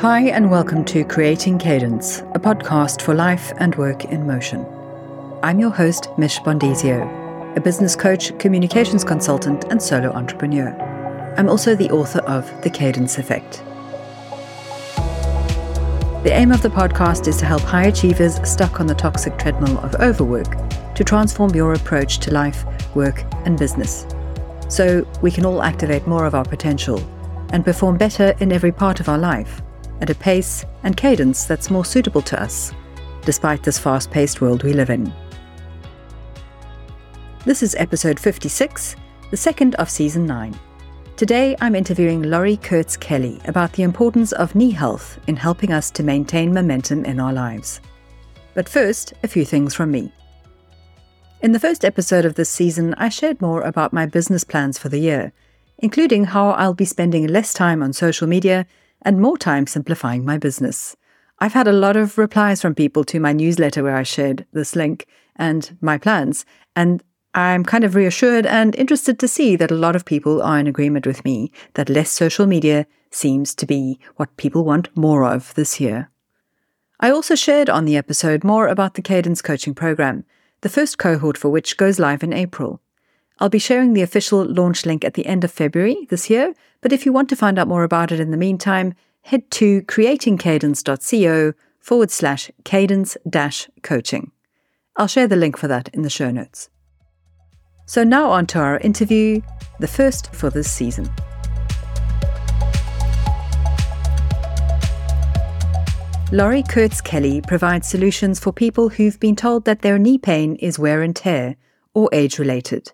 Hi, and welcome to Creating Cadence, a podcast for life and work in motion. I'm your host, Mich Bondesio, a business coach, communications consultant, and solo entrepreneur. I'm also the author of The Cadence Effect. The aim of the podcast is to help high achievers stuck on the toxic treadmill of overwork to transform your approach to life, work, and business so we can all activate more of our potential and perform better in every part of our life at a pace and cadence that's more suitable to us, despite this fast paced world we live in. This is episode 56, the second of season 9. Today I'm interviewing Laurie Kertz Kelly about the importance of knee health in helping us to maintain momentum in our lives. But first, a few things from me. In the first episode of this season, I shared more about my business plans for the year, including how I'll be spending less time on social media and more time simplifying my business. I've had a lot of replies from people to my newsletter where I shared this link and my plans, and I'm kind of reassured and interested to see that a lot of people are in agreement with me that less social media seems to be what people want more of this year. I also shared on the episode more about the Cadence Coaching Program, the first cohort for which goes live in April. I'll be sharing the official launch link at the end of February this year, but if you want to find out more about it in the meantime, head to creatingcadence.co forward slash cadence dash coaching. I'll share the link for that in the show notes. So now on to our interview, the first for this season. Laurie Kertz Kelly provides solutions for people who've been told that their knee pain is wear and tear or age related.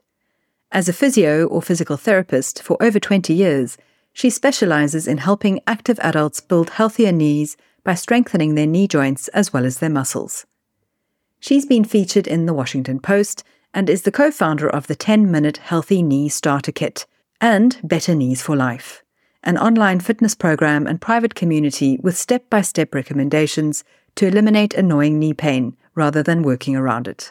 As a physio or physical therapist for over 20 years, she specializes in helping active adults build healthier knees by strengthening their knee joints as well as their muscles. She's been featured in the Washington Post and is the co founder of the 10 Minute Healthy Knee Starter Kit and Better Knees for Life, an online fitness program and private community with step by step recommendations to eliminate annoying knee pain rather than working around it.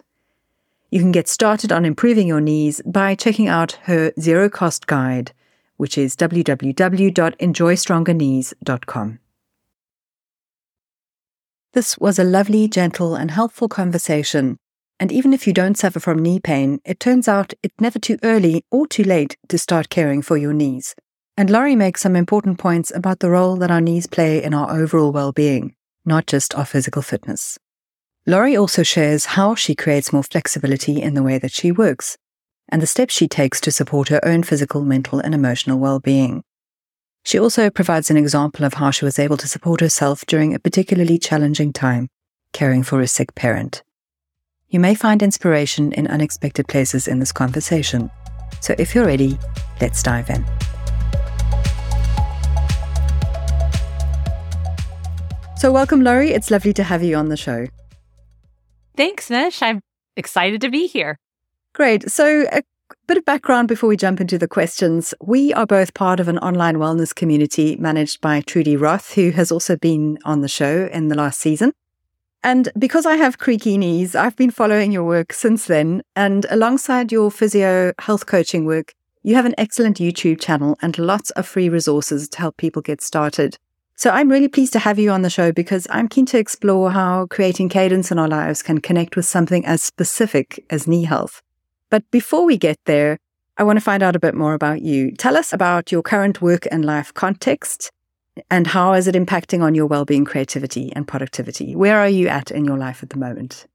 You can get started on improving your knees by checking out her zero cost guide, which is www.enjoystrongerknees.com. This was a lovely, gentle, and helpful conversation. And even if you don't suffer from knee pain, it turns out it's never too early or too late to start caring for your knees. And Laurie makes some important points about the role that our knees play in our overall well being, not just our physical fitness. Laurie also shares how she creates more flexibility in the way that she works and the steps she takes to support her own physical, mental, and emotional well being. She also provides an example of how she was able to support herself during a particularly challenging time, caring for a sick parent. You may find inspiration in unexpected places in this conversation. So if you're ready, let's dive in. So, welcome, Laurie. It's lovely to have you on the show. Thanks, Mich. I'm excited to be here. Great. So, a bit of background before we jump into the questions. We are both part of an online wellness community managed by Trudy Roth, who has also been on the show in the last season. And because I have creaky knees, I've been following your work since then. And alongside your physio health coaching work, you have an excellent YouTube channel and lots of free resources to help people get started. So I'm really pleased to have you on the show because I'm keen to explore how creating cadence in our lives can connect with something as specific as knee health. But before we get there, I want to find out a bit more about you. Tell us about your current work and life context and how is it impacting on your well-being, creativity and productivity? Where are you at in your life at the moment?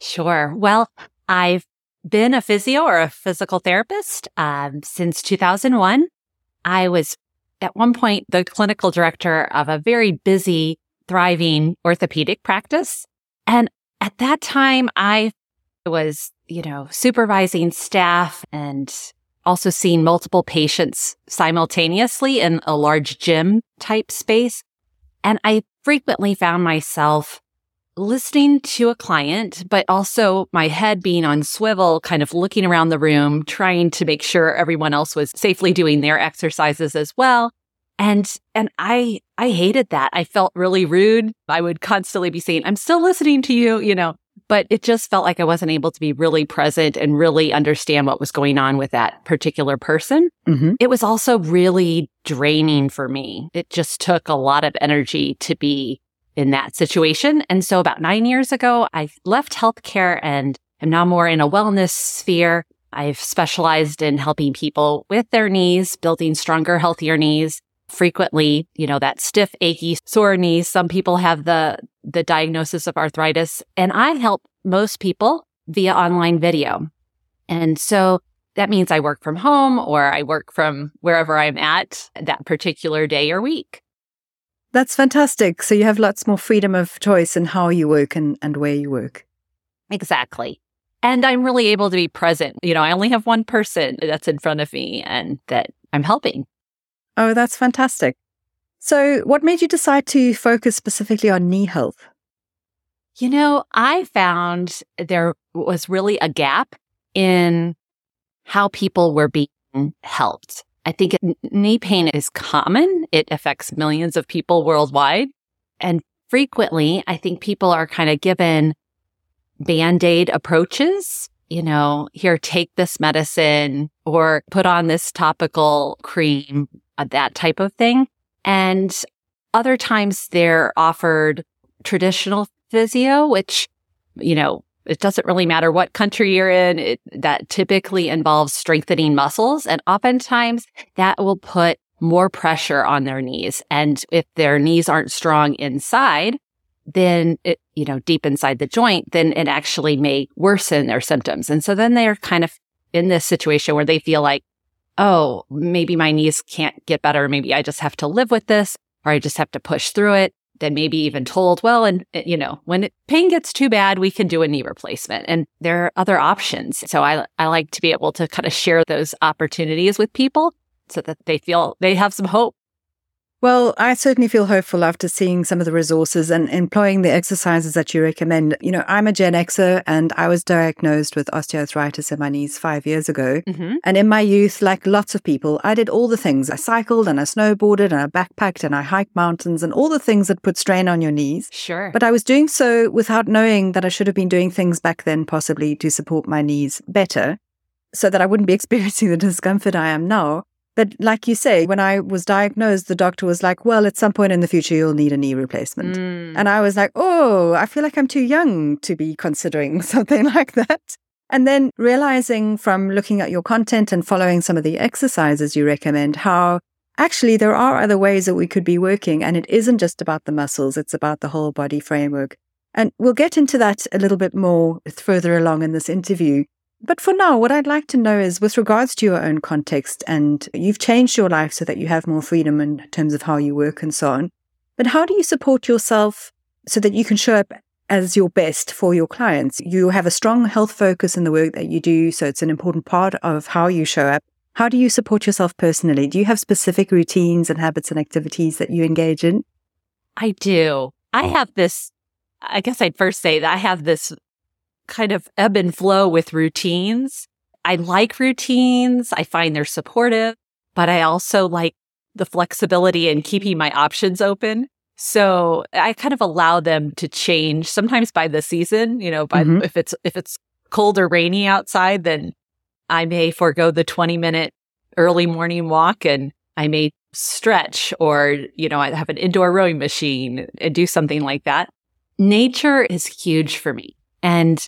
Sure. Well, I've been a physio or a physical therapist um, since 2001. I was at one point the clinical director of a very busy, thriving orthopedic practice. And at that time, I was, you know, supervising staff and also seeing multiple patients simultaneously in a large gym type space. And I frequently found myself listening to a client, but also my head being on swivel, kind of looking around the room, trying to make sure everyone else was safely doing their exercises as well. And, and I, I hated that. I felt really rude. I would constantly be saying, I'm still listening to you, you know, but it just felt like I wasn't able to be really present and really understand what was going on with that particular person. Mm-hmm. It was also really draining for me. It just took a lot of energy to be in that situation. And so about nine years ago, I left healthcare and am now more in a wellness sphere. I've specialized in helping people with their knees, building stronger, healthier knees. Frequently, you know, that stiff, achy, sore knees. Some people have the, the diagnosis of arthritis and I help most people via online video. And so that means I work from home or I work from wherever I'm at that particular day or week. That's fantastic. So you have lots more freedom of choice in how you work and, and where you work. Exactly. And I'm really able to be present. You know, I only have one person that's in front of me and that I'm helping. Oh, that's fantastic. So, what made you decide to focus specifically on knee health? You know, I found there was really a gap in how people were being helped. I think knee pain is common. It affects millions of people worldwide. And frequently, I think people are kind of given band-aid approaches. You know, here, take this medicine or put on this topical cream, uh, that type of thing. And other times they're offered traditional physio, which, you know, it doesn't really matter what country you're in. It, that typically involves strengthening muscles. And oftentimes that will put more pressure on their knees. And if their knees aren't strong inside, then it, you know, deep inside the joint, then it actually may worsen their symptoms. And so then they're kind of in this situation where they feel like, oh, maybe my knees can't get better. Maybe I just have to live with this or I just have to push through it. Then maybe even told, well, and eh, you know, when pain gets too bad, we can do a knee replacement and there are other options. So I, I like to be able to kind of share those opportunities with people so that they feel they have some hope well, I certainly feel hopeful after seeing some of the resources and employing the exercises that you recommend. You know, I'm a Gen Xer and I was diagnosed with osteoarthritis in my knees five years ago. Mm-hmm. And in my youth, like lots of people, I did all the things. I cycled and I snowboarded and I backpacked and I hiked mountains and all the things that put strain on your knees. Sure. But I was doing so without knowing that I should have been doing things back then, possibly to support my knees better so that I wouldn't be experiencing the discomfort I am now. But like you say, when I was diagnosed, the doctor was like, well, at some point in the future, you'll need a knee replacement. Mm. And I was like, oh, I feel like I'm too young to be considering something like that. And then realizing from looking at your content and following some of the exercises you recommend, how actually there are other ways that we could be working. And it isn't just about the muscles, it's about the whole body framework. And we'll get into that a little bit more further along in this interview. But for now, what I'd like to know is with regards to your own context, and you've changed your life so that you have more freedom in terms of how you work and so on. But how do you support yourself so that you can show up as your best for your clients? You have a strong health focus in the work that you do, so it's an important part of how you show up. How do you support yourself personally? Do you have specific routines and habits and activities that you engage in? I do. I oh. have this, I guess I'd first say that I have this kind of ebb and flow with routines. I like routines. I find they're supportive, but I also like the flexibility and keeping my options open. So I kind of allow them to change sometimes by the season, you know, by Mhm. if it's if it's cold or rainy outside, then I may forego the 20 minute early morning walk and I may stretch or, you know, I have an indoor rowing machine and do something like that. Nature is huge for me. And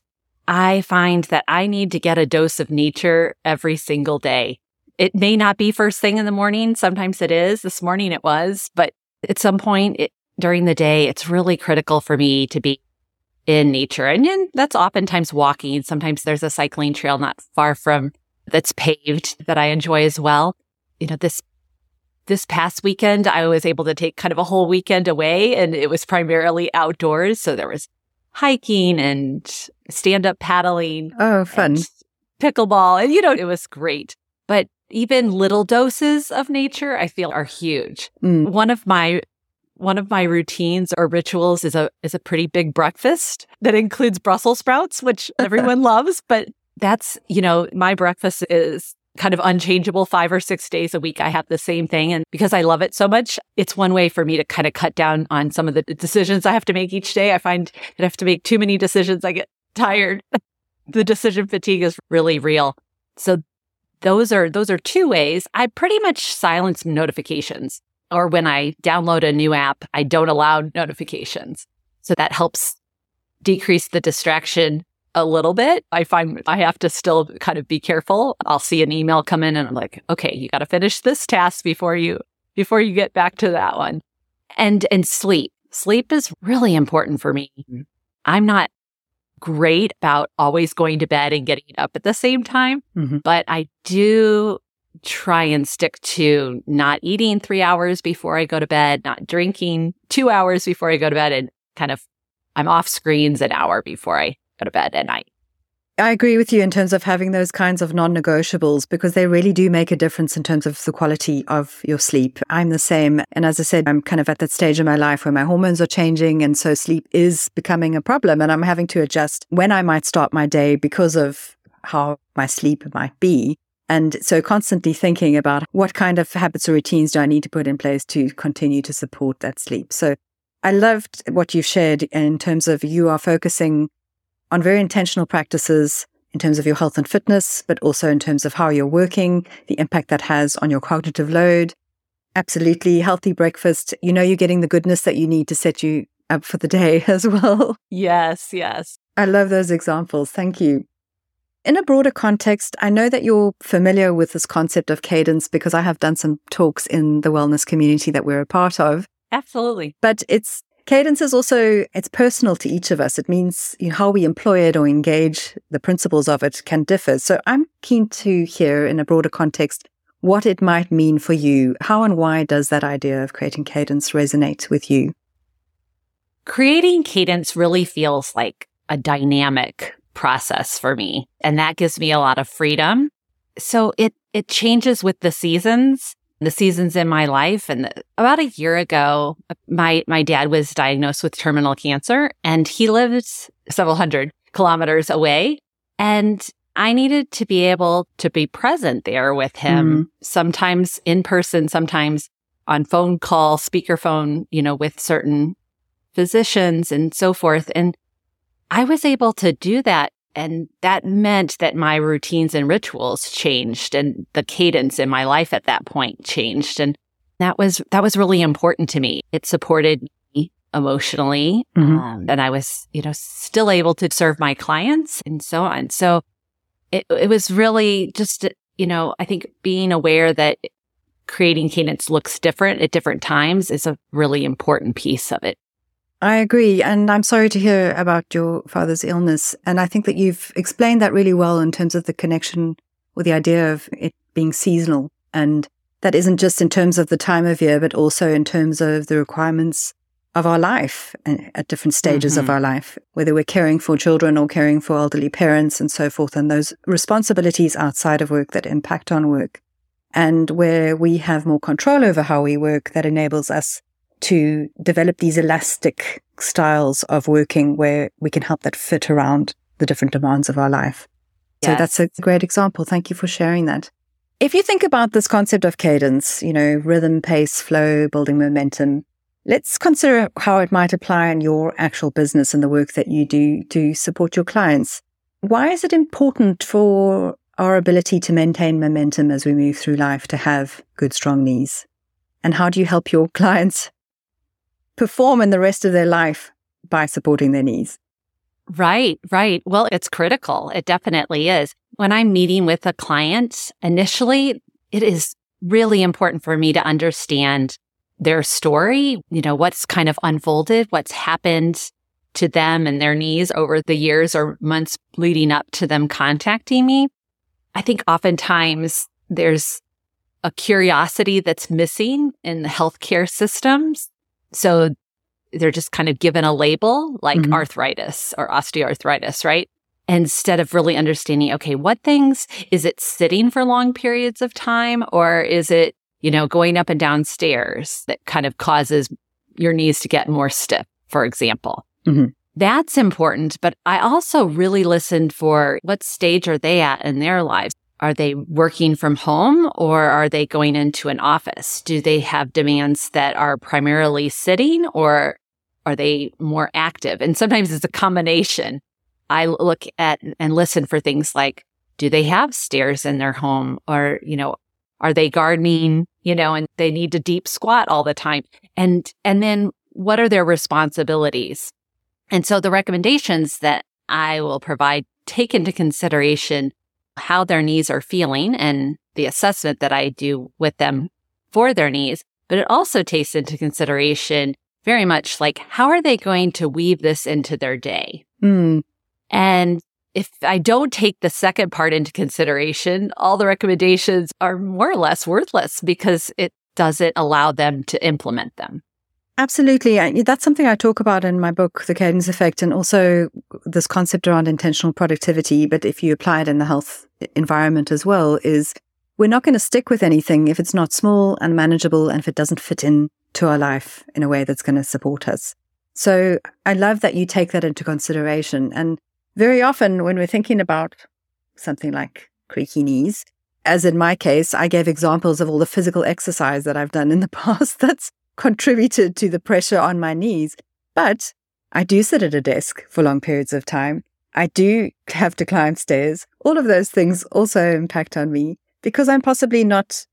I find that I need to get a dose of nature every single day. It may not be first thing in the morning. Sometimes it is. This morning it was, but at some point it, during the day, it's really critical for me to be in nature. And, and that's oftentimes walking. Sometimes there's a cycling trail not far from that's paved that I enjoy as well. You know, this this past weekend, I was able to take kind of a whole weekend away and it was primarily outdoors. So there was hiking and stand up paddling. Oh, fun. and Pickleball. And, you know, it was great. But even little doses of nature, I feel are huge. Mm. One of my one of my routines or rituals is a is a pretty big breakfast that includes Brussels sprouts, which everyone loves, but that's, you know, my breakfast is kind of unchangeable five or six days a week. I have the same thing. And because I love it so much, it's one way for me to kind of cut down on some of the decisions I have to make each day. I find that I have to make too many decisions. I get tired. the decision fatigue is really real. So those are those are two ways. I pretty much silence notifications. Or when I download a new app, I don't allow notifications. So that helps decrease the distraction a little bit. I find I have to still kind of be careful. I'll see an email come in and I'm like, okay, you got to finish this task before you before you get back to that one. And and sleep. Sleep is really important for me. I'm not great about always going to bed and getting up at the same time, mm-hmm. but I do try and stick to not eating 3 hours before I go to bed, not drinking 2 hours before I go to bed and kind of I'm off screens an hour before I go to bed at night. I agree with you in terms of having those kinds of non negotiables because they really do make a difference in terms of the quality of your sleep. I'm the same. And as I said, I'm kind of at that stage in my life where my hormones are changing. And so sleep is becoming a problem. And I'm having to adjust when I might start my day because of how my sleep might be. And so constantly thinking about what kind of habits or routines do I need to put in place to continue to support that sleep. So I loved what you've shared in terms of you are focusing on very intentional practices in terms of your health and fitness, but also in terms of how you're working, the impact that has on your cognitive load. Absolutely healthy breakfast. You know, you're getting the goodness that you need to set you up for the day as well. Yes, yes. I love those examples. Thank you. In a broader context, I know that you're familiar with this concept of cadence because I have done some talks in the wellness community that we're a part of. Absolutely. But it's Cadence is also, it's personal to each of us. It means you know, how we employ it or engage the principles of it can differ. So I'm keen to hear in a broader context what it might mean for you. How and why does that idea of creating cadence resonate with you? Creating cadence really feels like a dynamic process for me. And that gives me a lot of freedom. So it, it changes with the seasons the seasons in my life. And about a year ago, my, my dad was diagnosed with terminal cancer and he lived several hundred kilometers away. And I needed to be able to be present there with him, mm. sometimes in person, sometimes on phone call, speakerphone, you know, with certain physicians and so forth. And I was able to do that and that meant that my routines and rituals changed and the cadence in my life at that point changed. And that was, that was really important to me. It supported me emotionally. Mm-hmm. Um, and I was, you know, still able to serve my clients and so on. So it, it was really just, you know, I think being aware that creating cadence looks different at different times is a really important piece of it. I agree. And I'm sorry to hear about your father's illness. And I think that you've explained that really well in terms of the connection with the idea of it being seasonal. And that isn't just in terms of the time of year, but also in terms of the requirements of our life eh, at different stages mm-hmm. of our life, whether we're caring for children or caring for elderly parents and so forth, and those responsibilities outside of work that impact on work. And where we have more control over how we work, that enables us to develop these elastic styles of working where we can help that fit around the different demands of our life. Yes. So that's a great example. Thank you for sharing that. If you think about this concept of cadence, you know, rhythm, pace, flow, building momentum, let's consider how it might apply in your actual business and the work that you do to support your clients. Why is it important for our ability to maintain momentum as we move through life to have good, strong knees? And how do you help your clients perform in the rest of their life by supporting their knees. Right, right. Well, it's critical. It definitely is. When I'm meeting with a client, initially, it is really important for me to understand their story, you know, what's kind of unfolded, what's happened to them and their knees over the years or months leading up to them contacting me. I think oftentimes there's a curiosity that's missing in the healthcare systems so they're just kind of given a label like mm-hmm. arthritis or osteoarthritis, right? Instead of really understanding, okay, what things is it sitting for long periods of time or is it, you know, going up and down stairs that kind of causes your knees to get more stiff, for example? Mm-hmm. That's important. But I also really listened for what stage are they at in their lives? Are they working from home or are they going into an office? Do they have demands that are primarily sitting or are they more active? And sometimes it's a combination I look at and listen for things like, do they have stairs in their home? Or, you know, are they gardening, you know, and they need to deep squat all the time? And, and then what are their responsibilities? And so the recommendations that I will provide take into consideration how their knees are feeling and the assessment that I do with them for their knees, but it also takes into consideration very much like how are they going to weave this into their day? Mm. And if I don't take the second part into consideration, all the recommendations are more or less worthless because it doesn't allow them to implement them. Absolutely. That's something I talk about in my book, The Cadence Effect, and also this concept around intentional productivity. But if you apply it in the health environment as well, is we're not going to stick with anything if it's not small and manageable and if it doesn't fit in to our life in a way that's going to support us. So I love that you take that into consideration. And very often when we're thinking about something like creaky knees, as in my case, I gave examples of all the physical exercise that I've done in the past that's contributed to the pressure on my knees. But I do sit at a desk for long periods of time. I do have to climb stairs. All of those things also impact on me because I'm possibly not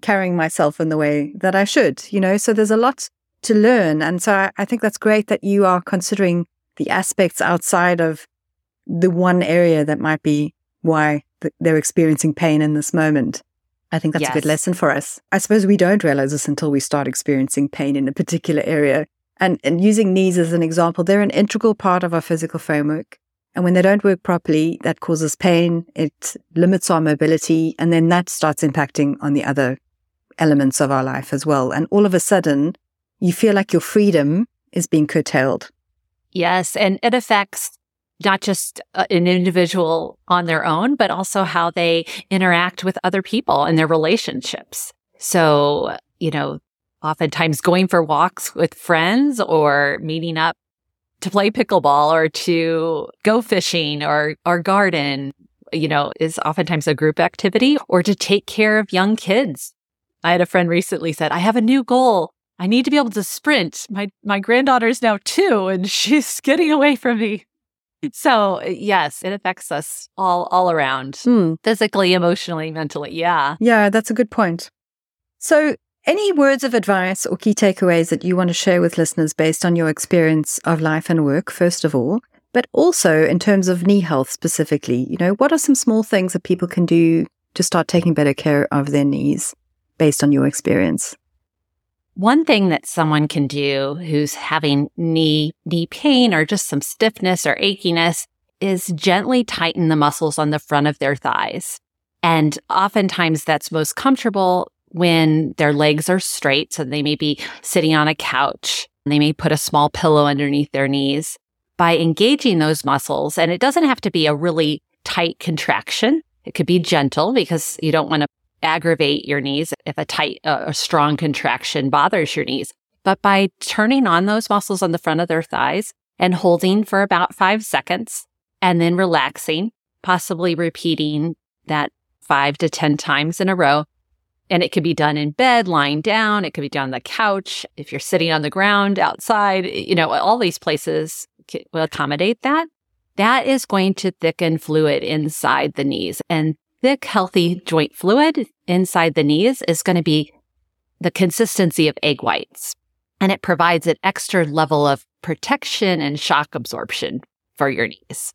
carrying myself in the way that I should, you know? So there's a lot to learn. And so I, think that's great that you are considering the aspects outside of the one area that might be why they're experiencing pain in this moment. I think that's yes. a good lesson for us. I suppose we don't realize this until we start experiencing pain in a particular area. And, and using knees as an example, they're an integral part of our physical framework. And when they don't work properly, that causes pain. It limits our mobility. And then that starts impacting on the other elements of our life as well. And all of a sudden, you feel like your freedom is being curtailed. Yes. And it affects not just uh, an individual on their own, but also how they interact with other people and their relationships. So, you know, oftentimes going for walks with friends or meeting up to play pickleball or to go fishing or, or garden, you know, is oftentimes a group activity or to take care of young kids. I had a friend recently said, I have a new goal. I need to be able to sprint. My, my granddaughter is now two and she's getting away from me. So yes, it affects us all all around, mm. physically, emotionally, mentally. Yeah. Yeah, that's a good point. So any words of advice or key takeaways that you want to share with listeners based on your experience of life and work, first of all, but also in terms of knee health specifically, you know, what are some small things that people can do to start taking better care of their knees based on your experience? One thing that someone can do who's having knee, knee pain or just some stiffness or achiness is gently tighten the muscles on the front of their thighs. And oftentimes that's most comfortable when their legs are straight. So they may be sitting on a couch. They may put a small pillow underneath their knees. By engaging those muscles, and it doesn't have to be a really tight contraction. It could be gentle because you don't want to aggravate your knees if a tight, uh, a strong contraction bothers your knees. But by turning on those muscles on the front of their thighs and holding for about five seconds and then relaxing, possibly repeating that five to 10 times in a row. And it could be done in bed, lying down. It could be done on the couch. If you're sitting on the ground outside, you know, all these places will accommodate that. That is going to thicken fluid inside the knees. And thick, healthy joint fluid inside the knees is going to be the consistency of egg whites. And it provides an extra level of protection and shock absorption for your knees.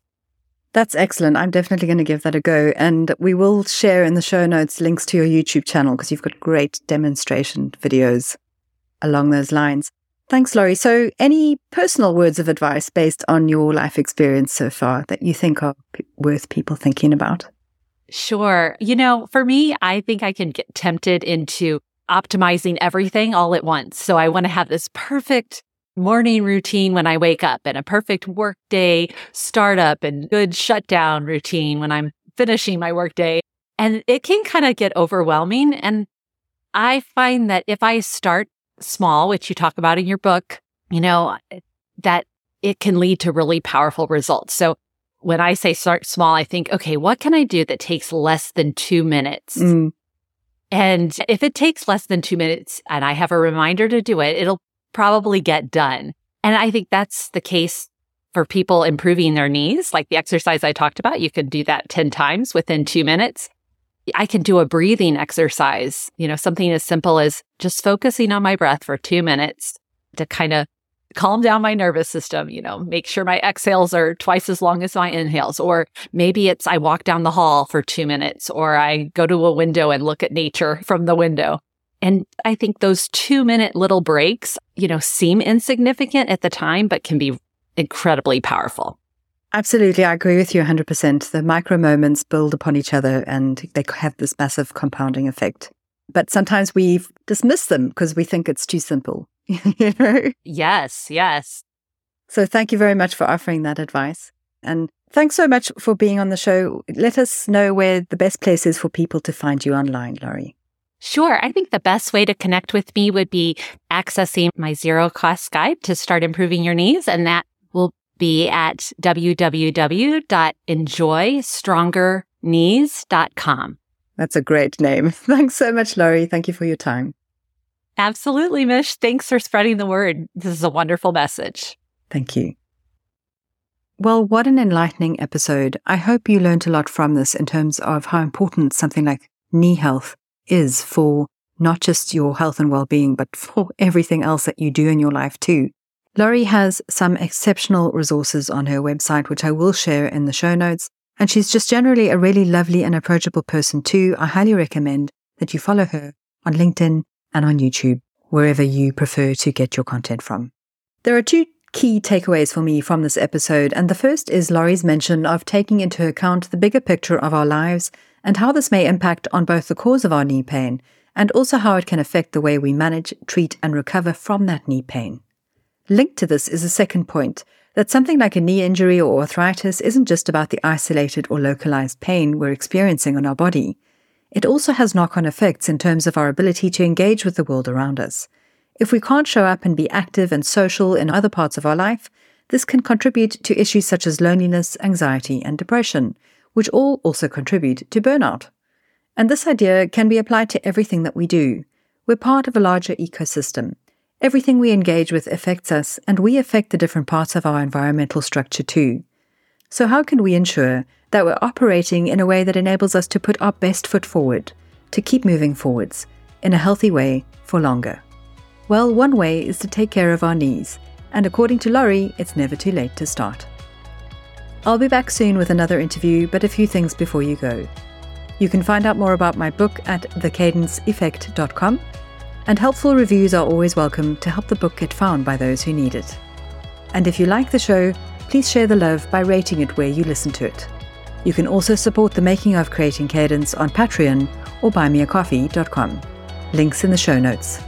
That's excellent. I'm definitely going to give that a go. And we will share in the show notes links to your YouTube channel because you've got great demonstration videos along those lines. Thanks, Laurie. So, any personal words of advice based on your life experience so far that you think are p- worth people thinking about? Sure. You know, for me, I think I can get tempted into optimizing everything all at once. So I want to have this perfect morning routine when I wake up and a perfect workday startup and good shutdown routine when I'm finishing my workday. And it can kind of get overwhelming. And I find that if I start small, which you talk about in your book, you know, that it can lead to really powerful results. So when I say start small, I think, okay, what can I do that takes less than two minutes? Mm. And if it takes less than two minutes and I have a reminder to do it, it'll probably get done. And I think that's the case for people improving their knees, like the exercise I talked about, you can do that 10 times within two minutes. I can do a breathing exercise, you know, something as simple as just focusing on my breath for two minutes to kind of calm down my nervous system, you know, make sure my exhales are twice as long as my inhales. Or maybe it's I walk down the hall for two minutes or I go to a window and look at nature from the window. And I think those two minute little breaks, you know, seem insignificant at the time, but can be incredibly powerful. Absolutely. I agree with you 100%. The micro moments build upon each other and they have this massive compounding effect. But sometimes we dismiss them because we think it's too simple. you know? Yes, yes. So thank you very much for offering that advice. And thanks so much for being on the show. Let us know where the best place is for people to find you online, Laurie. Sure. I think the best way to connect with me would be accessing my zero cost guide to start improving your knees. And that will be at www.enjoystrongerknees.com. That's a great name. Thanks so much, Laurie. Thank you for your time. Absolutely, Mich. Thanks for spreading the word. This is a wonderful message. Thank you. Well, what an enlightening episode. I hope you learned a lot from this in terms of how important something like knee health is for not just your health and well being, but for everything else that you do in your life too. Laurie has some exceptional resources on her website, which I will share in the show notes. And she's just generally a really lovely and approachable person too. I highly recommend that you follow her on LinkedIn and on YouTube, wherever you prefer to get your content from. There are two key takeaways for me from this episode, and the first is Laurie's mention of taking into account the bigger picture of our lives and how this may impact on both the cause of our knee pain and also how it can affect the way we manage, treat, and recover from that knee pain. Linked to this is a second point that something like a knee injury or arthritis isn't just about the isolated or localized pain we're experiencing on our body. It also has knock on effects in terms of our ability to engage with the world around us. If we can't show up and be active and social in other parts of our life, this can contribute to issues such as loneliness, anxiety, and depression, which all also contribute to burnout. And this idea can be applied to everything that we do. We're part of a larger ecosystem. Everything we engage with affects us, and we affect the different parts of our environmental structure too. So, how can we ensure that we're operating in a way that enables us to put our best foot forward, to keep moving forwards in a healthy way for longer? Well, one way is to take care of our knees, and according to Laurie, it's never too late to start. I'll be back soon with another interview, but a few things before you go. You can find out more about my book at thecadenceeffect.com, and helpful reviews are always welcome to help the book get found by those who need it. And if you like the show, please share the love by rating it where you listen to it. You can also support the making of Creating Cadence on Patreon or buymeacoffee.com. Links in the show notes.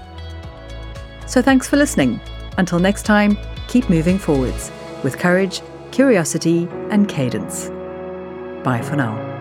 So thanks for listening. Until next time, keep moving forwards with courage, curiosity, and cadence. Bye for now.